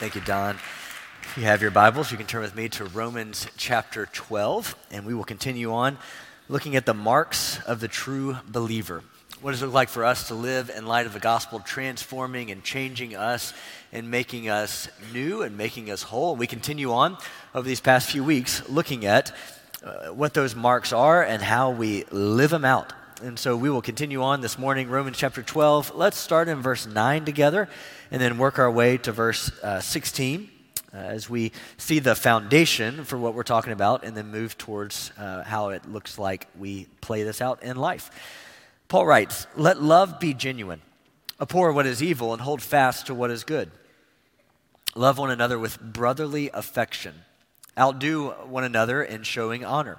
Thank you, Don. If you have your Bibles, you can turn with me to Romans chapter 12, and we will continue on looking at the marks of the true believer. What does it look like for us to live in light of the gospel, transforming and changing us and making us new and making us whole? We continue on over these past few weeks looking at uh, what those marks are and how we live them out. And so we will continue on this morning, Romans chapter 12. Let's start in verse 9 together and then work our way to verse uh, 16 uh, as we see the foundation for what we're talking about and then move towards uh, how it looks like we play this out in life. Paul writes, Let love be genuine, abhor what is evil, and hold fast to what is good. Love one another with brotherly affection. Outdo one another in showing honor.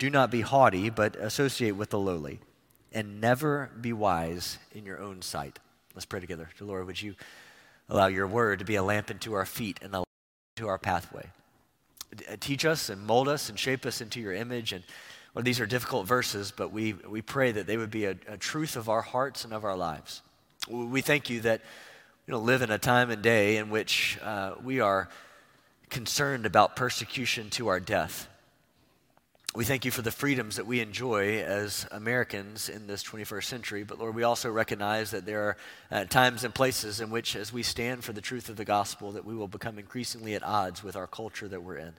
Do not be haughty, but associate with the lowly. And never be wise in your own sight. Let's pray together. Dear Lord, would you Allow your word to be a lamp into our feet and a lamp into our pathway. Uh, teach us and mold us and shape us into your image. And well, these are difficult verses, but we, we pray that they would be a, a truth of our hearts and of our lives. We thank you that we don't live in a time and day in which uh, we are concerned about persecution to our death. We thank you for the freedoms that we enjoy as Americans in this 21st century. But Lord, we also recognize that there are uh, times and places in which, as we stand for the truth of the gospel, that we will become increasingly at odds with our culture that we're in.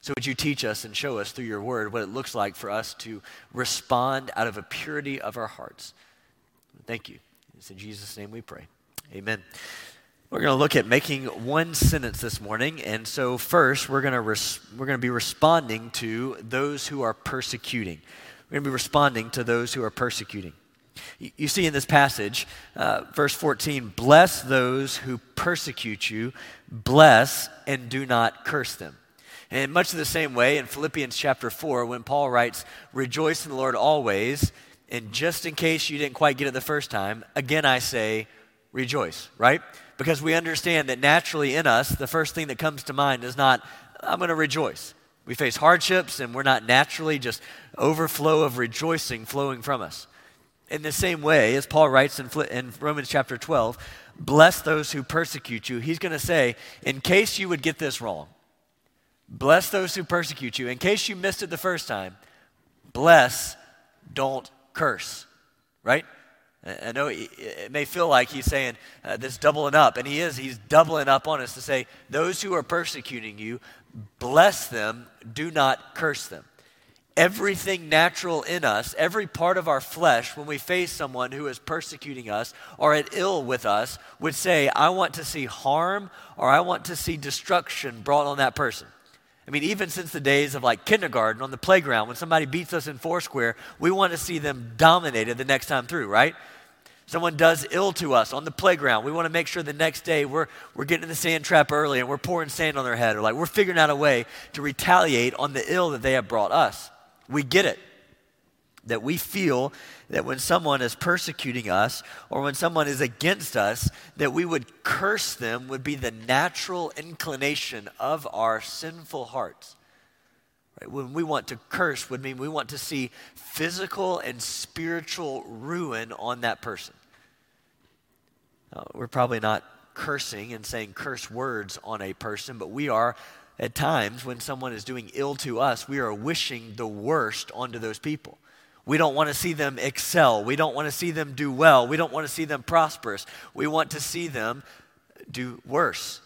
So, would you teach us and show us through your word what it looks like for us to respond out of a purity of our hearts? Thank you. It's in Jesus' name we pray. Amen. We're going to look at making one sentence this morning. And so, first, we're going to, res- we're going to be responding to those who are persecuting. We're going to be responding to those who are persecuting. You, see in this passage, uh, verse 14, bless those who persecute you, bless and do not curse them. And much of the same way, in Philippians chapter 4, when Paul writes, Rejoice in the Lord always, and just in case you didn't quite get it the first time, again I say, rejoice, right? Because we understand that naturally in us, the first thing that comes to mind is not, I'm going to rejoice. We face hardships and we're not naturally just overflow of rejoicing flowing from us. In the same way, as Paul writes in, in Romans chapter 12, bless those who persecute you. He's going to say, in case you would get this wrong, bless those who persecute you. In case you missed it the first time, bless, don't curse. Right? I know it may feel like he's saying uh, this doubling up, and he is. He's doubling up on us to say, Those who are persecuting you, bless them, do not curse them. Everything natural in us, every part of our flesh, when we face someone who is persecuting us or at ill with us, would say, I want to see harm or I want to see destruction brought on that person. I mean, even since the days of like kindergarten on the playground, when somebody beats us in Foursquare, we want to see them dominated the next time through, right? Someone does ill to us on the playground. We want to make sure the next day we're, we're getting in the sand trap early and we're pouring sand on their head, or like we're figuring out a way to retaliate on the ill that they have brought us. We get it. That we feel that when someone is persecuting us or when someone is against us, that we would curse them would be the natural inclination of our sinful hearts. Right? When we want to curse would mean we want to see physical and spiritual ruin on that person. We're probably not cursing and saying curse words on a person, but we are at times when someone is doing ill to us, we are wishing the worst onto those people. We don't want to see them excel. We don't want to see them do well. We don't want to see them prosperous. We want to see them do worse,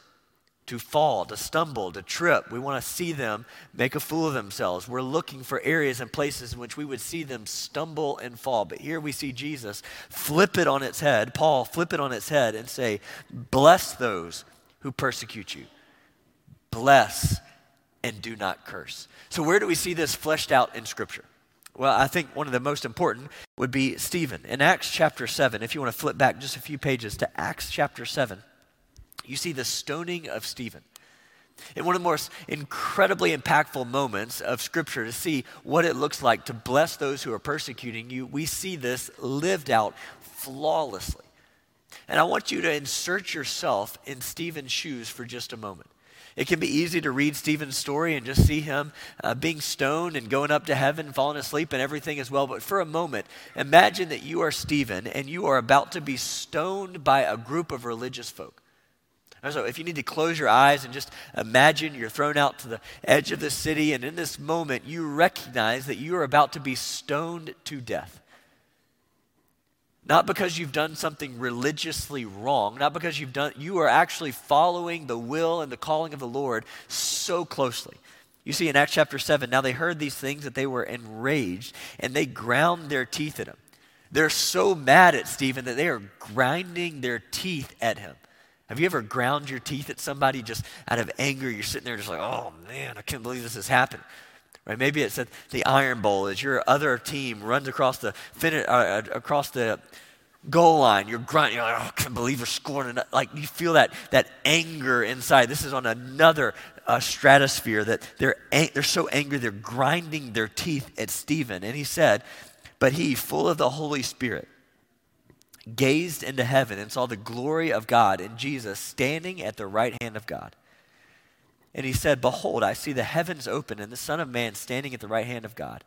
to fall, to stumble, to trip. We want to see them make a fool of themselves. We're looking for areas and places in which we would see them stumble and fall. But here we see Jesus flip it on its head, Paul flip it on its head and say, Bless those who persecute you. Bless and do not curse. So, where do we see this fleshed out in Scripture? Well, I think one of the most important would be Stephen. In Acts chapter 7, if you want to flip back just a few pages to Acts chapter 7, you see the stoning of Stephen. And one of the most incredibly impactful moments of Scripture to see what it looks like to bless those who are persecuting you, we see this lived out flawlessly. And I want you to insert yourself in Stephen's shoes for just a moment. It can be easy to read Stephen's story and just see him uh, being stoned and going up to heaven, falling asleep, and everything as well. But for a moment, imagine that you are Stephen and you are about to be stoned by a group of religious folk. So, if you need to close your eyes and just imagine you're thrown out to the edge of the city, and in this moment, you recognize that you are about to be stoned to death. Not because you've done something religiously wrong, not because you've done, you are actually following the will and the calling of the Lord so closely. You see in Acts chapter 7, now they heard these things that they were enraged and they ground their teeth at him. They're so mad at Stephen that they are grinding their teeth at him. Have you ever ground your teeth at somebody just out of anger? You're sitting there just like, oh man, I can't believe this has happened. Right? Maybe it's at the Iron Bowl as your other team runs across the fin- uh, uh, across the goal line. You're grunting. You're like, oh, I can't believe they're scoring. Like you feel that that anger inside. This is on another uh, stratosphere that they're ang- they're so angry they're grinding their teeth at Stephen. And he said, but he, full of the Holy Spirit, gazed into heaven and saw the glory of God and Jesus standing at the right hand of God. And he said, Behold, I see the heavens open and the Son of Man standing at the right hand of God.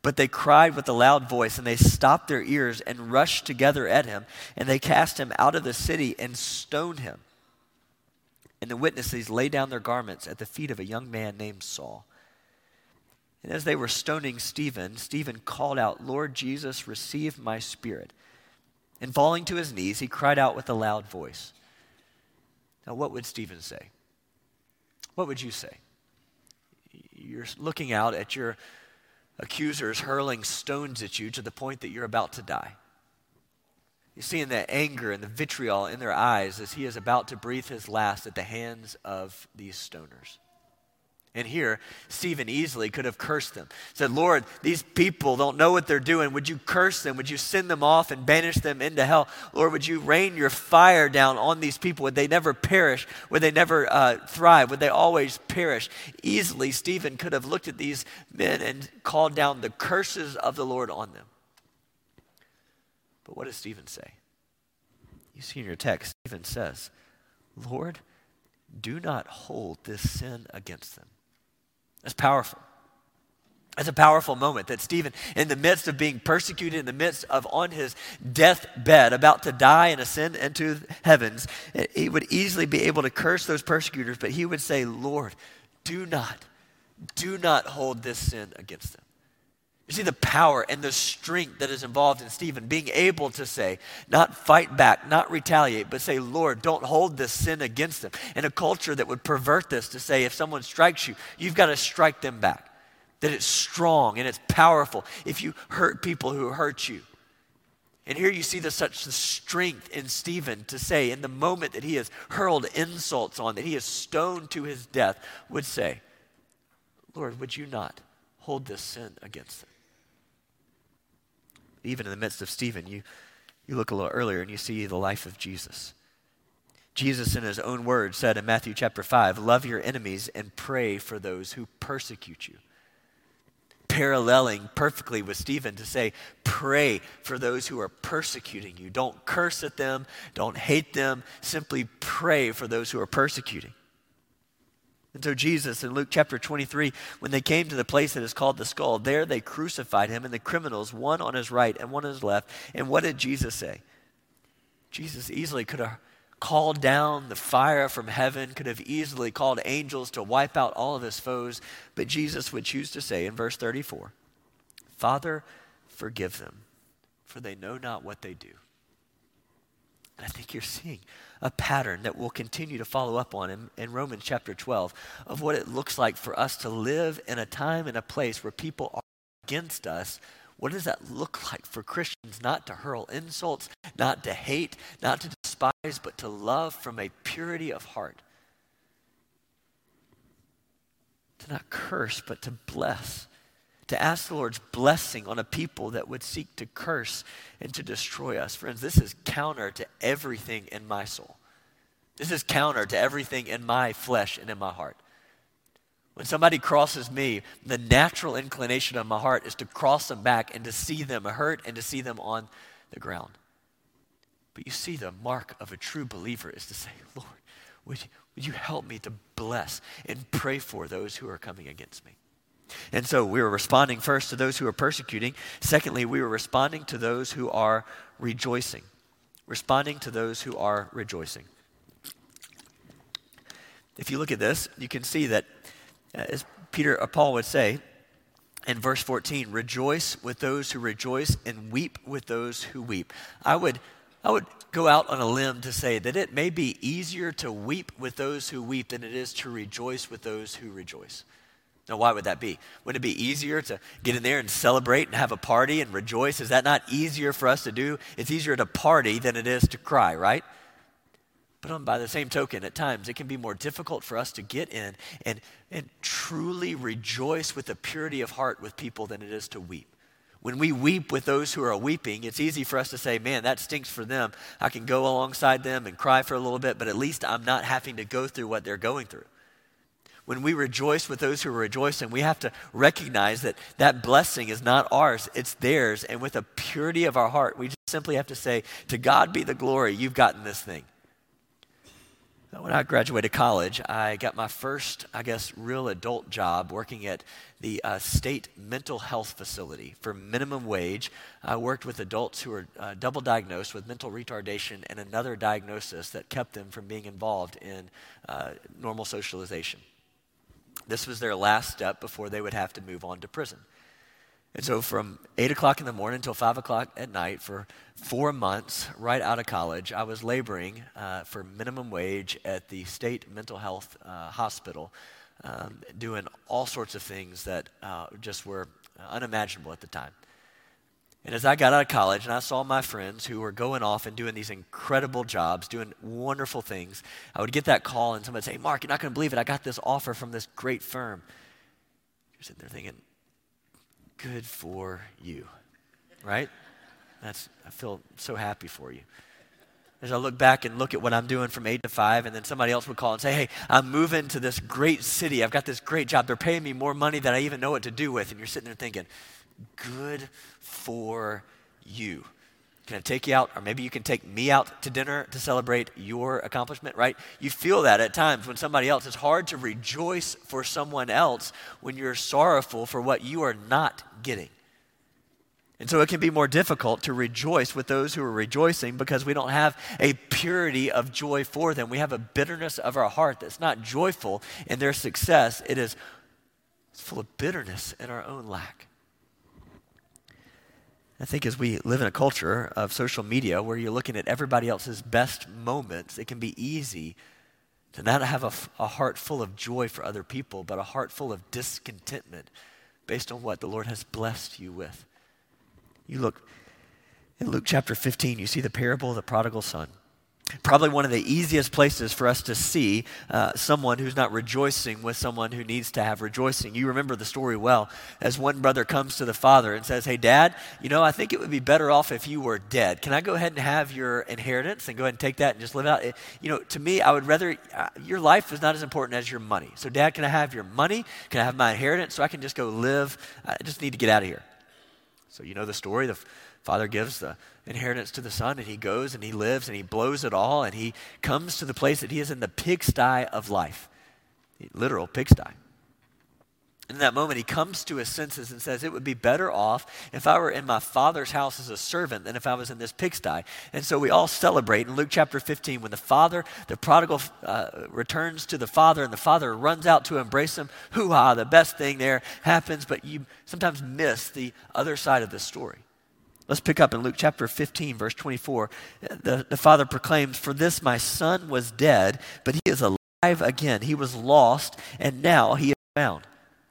But they cried with a loud voice, and they stopped their ears and rushed together at him, and they cast him out of the city and stoned him. And the witnesses laid down their garments at the feet of a young man named Saul. And as they were stoning Stephen, Stephen called out, Lord Jesus, receive my spirit. And falling to his knees, he cried out with a loud voice. Now, what would Stephen say? What would you say? You're looking out at your accusers hurling stones at you to the point that you're about to die. You're seeing the anger and the vitriol in their eyes as he is about to breathe his last at the hands of these stoners. And here, Stephen easily could have cursed them. Said, Lord, these people don't know what they're doing. Would you curse them? Would you send them off and banish them into hell? Lord, would you rain your fire down on these people? Would they never perish? Would they never uh, thrive? Would they always perish? Easily, Stephen could have looked at these men and called down the curses of the Lord on them. But what does Stephen say? You see in your text, Stephen says, Lord, do not hold this sin against them. That's powerful. It's a powerful moment that Stephen, in the midst of being persecuted, in the midst of on his deathbed, about to die and ascend into heavens, he would easily be able to curse those persecutors, but he would say, Lord, do not, do not hold this sin against them. You see the power and the strength that is involved in Stephen being able to say, not fight back, not retaliate, but say, Lord, don't hold this sin against them. In a culture that would pervert this to say, if someone strikes you, you've got to strike them back. That it's strong and it's powerful if you hurt people who hurt you. And here you see the such the strength in Stephen to say, in the moment that he has hurled insults on, that he is stoned to his death, would say, Lord, would you not hold this sin against them? Even in the midst of Stephen, you, you look a little earlier and you see the life of Jesus. Jesus, in his own words, said in Matthew chapter 5, Love your enemies and pray for those who persecute you. Paralleling perfectly with Stephen to say, Pray for those who are persecuting you. Don't curse at them, don't hate them, simply pray for those who are persecuting. And so, Jesus in Luke chapter 23, when they came to the place that is called the skull, there they crucified him and the criminals, one on his right and one on his left. And what did Jesus say? Jesus easily could have called down the fire from heaven, could have easily called angels to wipe out all of his foes. But Jesus would choose to say in verse 34 Father, forgive them, for they know not what they do. And I think you're seeing a pattern that we'll continue to follow up on in, in, Romans chapter 12 of what it looks like for us to live in a time and a place where people are against us. What does that look like for Christians not to hurl insults, not to hate, not to despise, but to love from a purity of heart? To not curse, but to bless to ask the Lord's blessing on a people that would seek to curse and to destroy us. Friends, this is counter to everything in my soul. This is counter to everything in my flesh and in my heart. When somebody crosses me, the natural inclination of my heart is to cross them back and to see them hurt and to see them on the ground. But you see, the mark of a true believer is to say, Lord, would you, would you help me to bless and pray for those who are coming against me? And so we were responding first to those who are persecuting. Secondly, we were responding to those who are rejoicing. Responding to those who are rejoicing. If you look at this, you can see that, uh, as Peter or Paul would say in verse 14, rejoice with those who rejoice and weep with those who weep. I would, I would go out on a limb to say that it may be easier to weep with those who weep than it is to rejoice with those who rejoice. Now, why would that be? Wouldn't it be easier to get in there and celebrate and have a party and rejoice? Is that not easier for us to do? It's easier to party than it is to cry, right? But on, by the same token, at times it can be more difficult for us to get in and, and truly rejoice with a purity of heart with people than it is to weep. When we weep with those who are weeping, it's easy for us to say, man, that stinks for them. I can go alongside them and cry for a little bit, but at least I'm not having to go through what they're going through. When we rejoice with those who are rejoicing, we have to recognize that that blessing is not ours, it's theirs. And with a purity of our heart, we just simply have to say, to God be the glory, you've gotten this thing. When I graduated college, I got my first, I guess, real adult job working at the uh, state mental health facility for minimum wage. I worked with adults who were uh, double diagnosed with mental retardation and another diagnosis that kept them from being involved in uh, normal socialization. This was their last step before they would have to move on to prison. And so, from 8 o'clock in the morning until 5 o'clock at night, for four months, right out of college, I was laboring uh, for minimum wage at the state mental health uh, hospital, um, doing all sorts of things that uh, just were unimaginable at the time. And as I got out of college and I saw my friends who were going off and doing these incredible jobs, doing wonderful things, I would get that call and somebody would say, Mark, you're not going to believe it. I got this offer from this great firm. You're sitting there thinking, good for you, right? That's, I feel so happy for you. As I look back and look at what I'm doing from 8 to 5, and then somebody else would call and say, Hey, I'm moving to this great city. I've got this great job. They're paying me more money than I even know what to do with. And you're sitting there thinking, Good for you. Can I take you out? Or maybe you can take me out to dinner to celebrate your accomplishment, right? You feel that at times when somebody else. It's hard to rejoice for someone else when you're sorrowful for what you are not getting. And so it can be more difficult to rejoice with those who are rejoicing because we don't have a purity of joy for them. We have a bitterness of our heart that's not joyful in their success, it is full of bitterness in our own lack. I think as we live in a culture of social media where you're looking at everybody else's best moments, it can be easy to not have a, a, heart full of joy for other people, but a heart full of discontentment based on what the Lord has blessed you with. You look in Luke chapter 15, you see the parable of the prodigal son. Probably one of the easiest places for us to see uh, someone who's not rejoicing with someone who needs to have rejoicing. You remember the story well as one brother comes to the father and says, Hey, dad, you know, I think it would be better off if you were dead. Can I go ahead and have your inheritance and go ahead and take that and just live out? You know, to me, I would rather, uh, your life is not as important as your money. So, dad, can I have your money? Can I have my inheritance so I can just go live? I just need to get out of here. So, you know the story. The father gives the inheritance to the son, and he goes and he lives and he blows it all, and he comes to the place that he is in the pigsty of life literal pigsty. In that moment, he comes to his senses and says, It would be better off if I were in my father's house as a servant than if I was in this pigsty. And so we all celebrate in Luke chapter 15 when the father, the prodigal, uh, returns to the father and the father runs out to embrace him. Hoo ha, the best thing there happens, but you sometimes miss the other side of the story. Let's pick up in Luke chapter 15, verse 24. The, the father proclaims, For this my son was dead, but he is alive again. He was lost, and now he is found.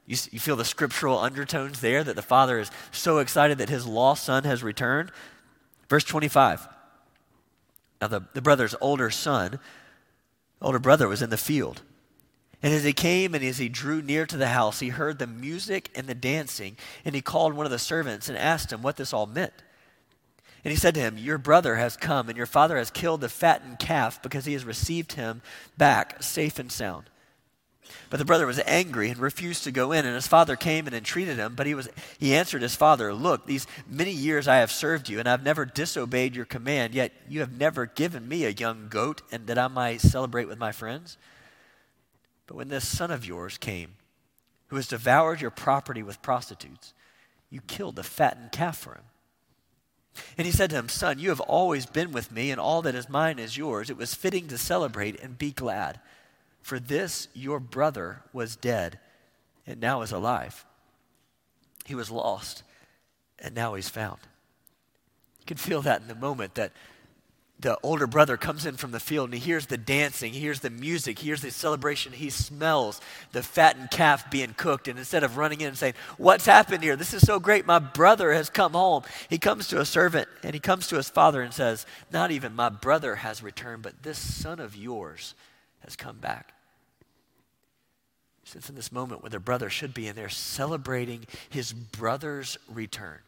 You, you feel the scriptural undertones there that the father is so excited that his lost son has returned. Verse 25. Now, the, the brother's older son, older brother, was in the field. And as he came and as he drew near to the house, he heard the music and the dancing, and he called one of the servants and asked him what this all meant. And he said to him, Your brother has come, and your father has killed the fattened calf because he has received him back safe and sound. But the brother was angry and refused to go in, and his father came and entreated him. But he, was, he answered his father, Look, these many years I have served you, and I have never disobeyed your command, yet you have never given me a young goat, and that I might celebrate with my friends. But when this son of yours came, who has devoured your property with prostitutes, you killed the fattened calf for him. And he said to him, Son, you have always been with me, and all that is mine is yours. It was fitting to celebrate and be glad. For this your brother was dead and now is alive. He was lost and now he's found. You can feel that in the moment that the older brother comes in from the field and he hears the dancing, he hears the music, he hears the celebration, he smells the fattened calf being cooked. And instead of running in and saying, What's happened here? This is so great. My brother has come home. He comes to a servant and he comes to his father and says, Not even my brother has returned, but this son of yours has come back. Since in this moment where their brother should be, and they're celebrating his brother's return.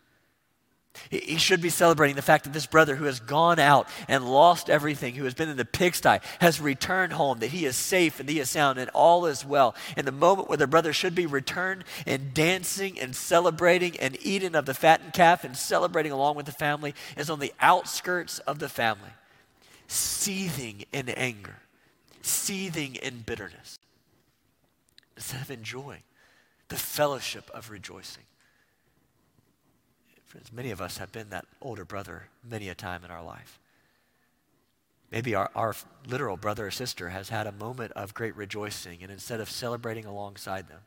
He should be celebrating the fact that this brother who has gone out and lost everything, who has been in the pigsty, has returned home, that he is safe and he is sound and all is well. And the moment where the brother should be returned and dancing and celebrating and eating of the fattened calf and celebrating along with the family is on the outskirts of the family, seething in anger, seething in bitterness instead of enjoying the fellowship of rejoicing. Friends, many of us have been that older brother many a time in our life. Maybe our, our literal brother or sister has had a moment of great rejoicing, and instead of celebrating alongside them,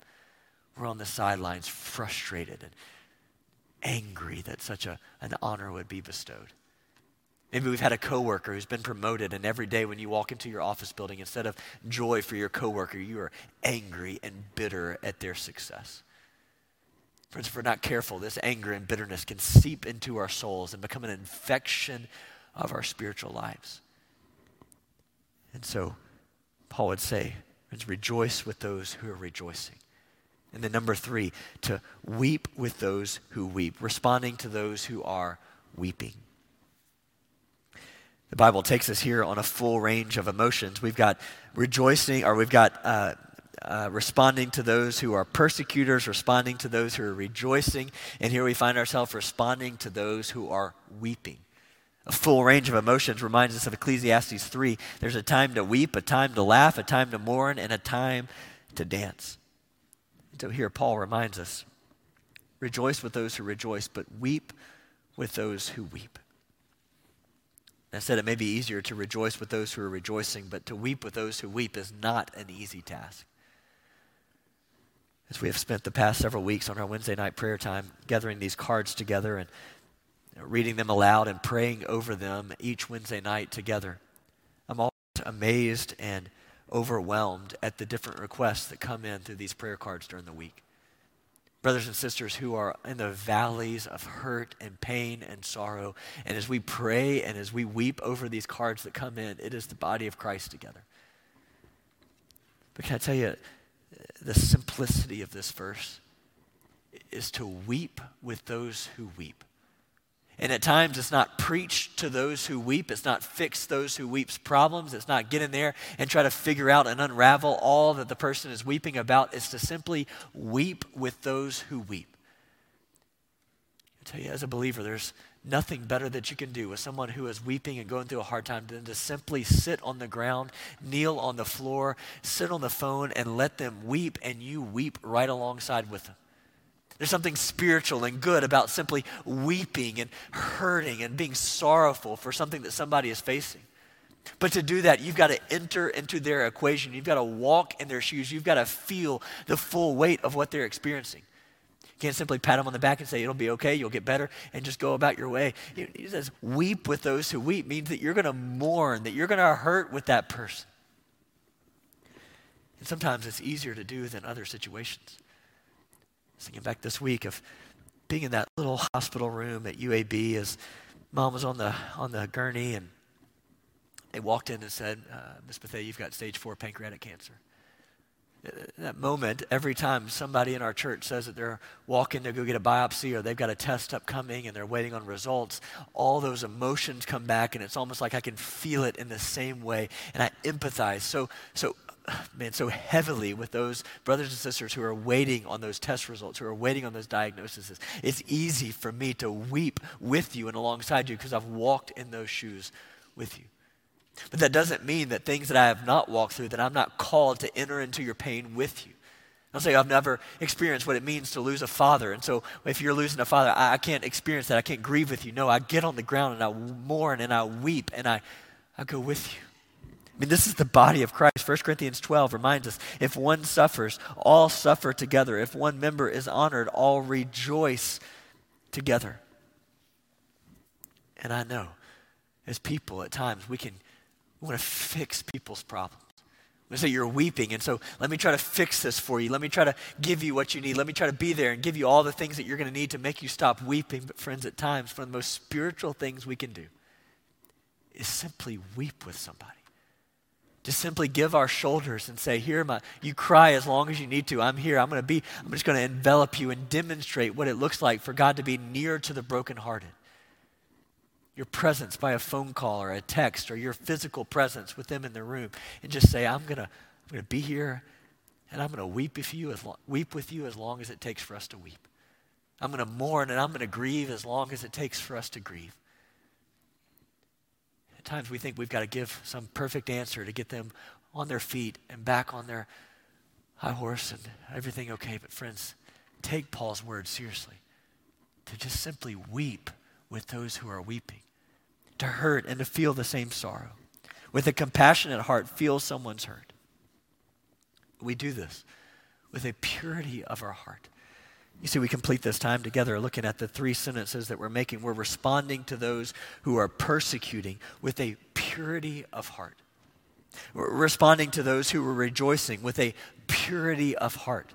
we're on the sidelines frustrated and angry that such a, an honor would be bestowed. Maybe we've had a coworker who's been promoted, and every day when you walk into your office building, instead of joy for your coworker, you are angry and bitter at their success. Friends, if we're not careful, this anger and bitterness can seep into our souls and become an infection of our spiritual lives. And so, Paul would say, friends, rejoice with those who are rejoicing. And then, number three, to weep with those who weep, responding to those who are weeping. The Bible takes us here on a full range of emotions. We've got rejoicing, or we've got uh, uh, responding to those who are persecutors, responding to those who are rejoicing, and here we find ourselves responding to those who are weeping. A full range of emotions reminds us of Ecclesiastes 3. There's a time to weep, a time to laugh, a time to mourn, and a time to dance. So here Paul reminds us rejoice with those who rejoice, but weep with those who weep. I said it may be easier to rejoice with those who are rejoicing, but to weep with those who weep is not an easy task. We have spent the past several weeks on our Wednesday night prayer time gathering these cards together and reading them aloud and praying over them each Wednesday night together, I'm always amazed and overwhelmed at the different requests that come in through these prayer cards during the week brothers and sisters who are in the valleys of hurt and pain and sorrow. And as we pray and as we weep over these cards that come in, it is the body of Christ together. But can I tell you, the simplicity of this verse is to weep with those who weep. And at times, it's not preach to those who weep. It's not fix those who weep's problems. It's not get in there and try to figure out and unravel all that the person is weeping about. It's to simply weep with those who weep. I tell you, as a believer, there's nothing better that you can do with someone who is weeping and going through a hard time than to simply sit on the ground, kneel on the floor, sit on the phone, and let them weep, and you weep right alongside with them. There's something spiritual and good about simply weeping and hurting and being sorrowful for something that somebody is facing. But to do that, you've got to enter into their equation. You've got to walk in their shoes. You've got to feel the full weight of what they're experiencing. Can't simply pat them on the back and say, it'll be okay, you'll get better, and just go about your way. He says, weep with those who weep means that you're going to mourn, that you're going to hurt with that person. And sometimes it's easier to do than other situations thinking back this week of being in that little hospital room at UAB as mom was on the, on the gurney and they walked in and said, uh, Miss Bethea, you've got stage four pancreatic cancer. That moment every time somebody in our church says that they're walking to go get a biopsy or they've got a test upcoming and they're waiting on results all those emotions come back and it's almost like i can feel it in the same way and i empathize. So so man so heavily with those brothers and sisters who are waiting on those test results who are waiting on those diagnoses. It's easy for me to weep with you and alongside you because i've walked in those shoes with you but that doesn't mean that things that I have not walked through, that I'm not called to enter into your pain with you. I'll say I've never experienced what it means to lose a father. And so if you're losing a father, I, I, can't experience that. I can't grieve with you. No, I get on the ground and I mourn and I weep and I, I go with you. I mean, this is the body of Christ. 1 Corinthians 12 reminds us if one suffers, all suffer together. If one member is honored, all rejoice together. And I know as people, at times, we can we want to fix people's problems. We say you're weeping, and so let me try to fix this for you. Let me try to give you what you need. Let me try to be there and give you all the things that you're going to need to make you stop weeping. But, friends, at times, one of the most spiritual things we can do is simply weep with somebody. To simply give our shoulders and say, Here, my, you cry as long as you need to. I'm here. I'm going to be, I'm just going to envelop you and demonstrate what it looks like for God to be near to the brokenhearted your presence by a phone call or a text or your physical presence with them in the room and just say, I'm going to I'm to be here and I'm going to weep with you as long, weep with you as long as it takes for us to weep. I'm going to mourn and I'm going to grieve as long as it takes for us to grieve. At times we think we've got to give some perfect answer to get them on their feet and back on their high horse and everything okay. But friends, take Paul's words seriously. To just simply weep with those who are weeping, to hurt and to feel the same sorrow. With a compassionate heart, feel someone's hurt. We do this with a purity of our heart. You see, we complete this time together looking at the three sentences that we're making. We're responding to those who are persecuting with a purity of heart. We're responding to those who are rejoicing with a purity of heart.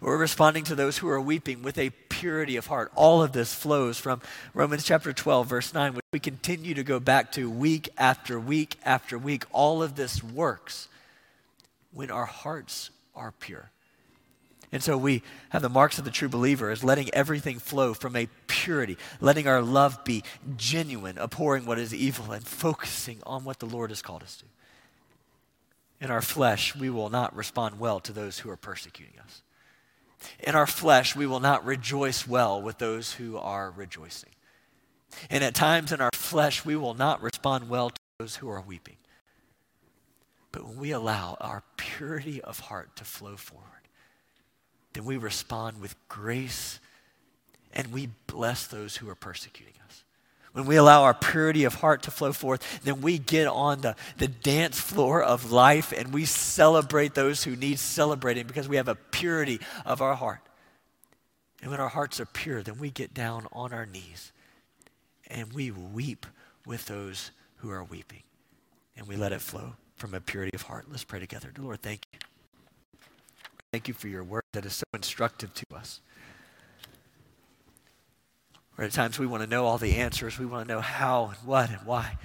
We're responding to those who are weeping with a purity of heart. All of this flows from Romans chapter 12, verse 9, which we continue to go back to week after week after week. All of this works when our hearts are pure. And so we have the marks of the true believer as letting everything flow from a purity, letting our love be genuine, abhorring what is evil, and focusing on what the Lord has called us to. In our flesh, we will not respond well to those who are persecuting us. In our flesh, we will not rejoice well with those who are rejoicing. And at times in our flesh, we will not respond well to those who are weeping. But when we allow our purity of heart to flow forward, then we respond with grace and we bless those who are persecuting us when we allow our purity of heart to flow forth, then we get on the, the dance floor of life and we celebrate those who need celebrating because we have a purity of our heart. And when our hearts are pure, then we get down on our knees and we weep with those who are weeping. And we let it flow from a purity of heart. Let's pray together. Lord, thank you. Thank you for your word that is so instructive to us. At times we want to know all the answers. We want to know how and what and why.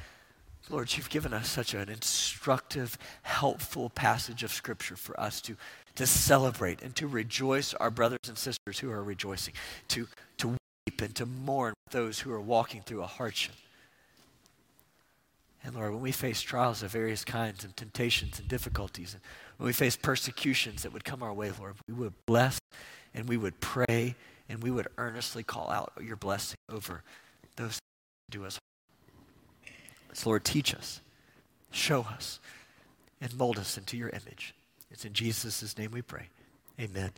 Lord, you've given us such an instructive, helpful passage of Scripture for us to, to celebrate and to rejoice our brothers and sisters who are rejoicing, to, to weep and to mourn those who are walking through a hardship. And Lord, when we face trials of various kinds and temptations and difficulties, and when we face persecutions that would come our way, Lord, we would bless and we would pray and we would earnestly call out your blessing over those who do us harm. So Lord, teach us, show us, and mold us into your image. It's in Jesus' name we pray. Amen.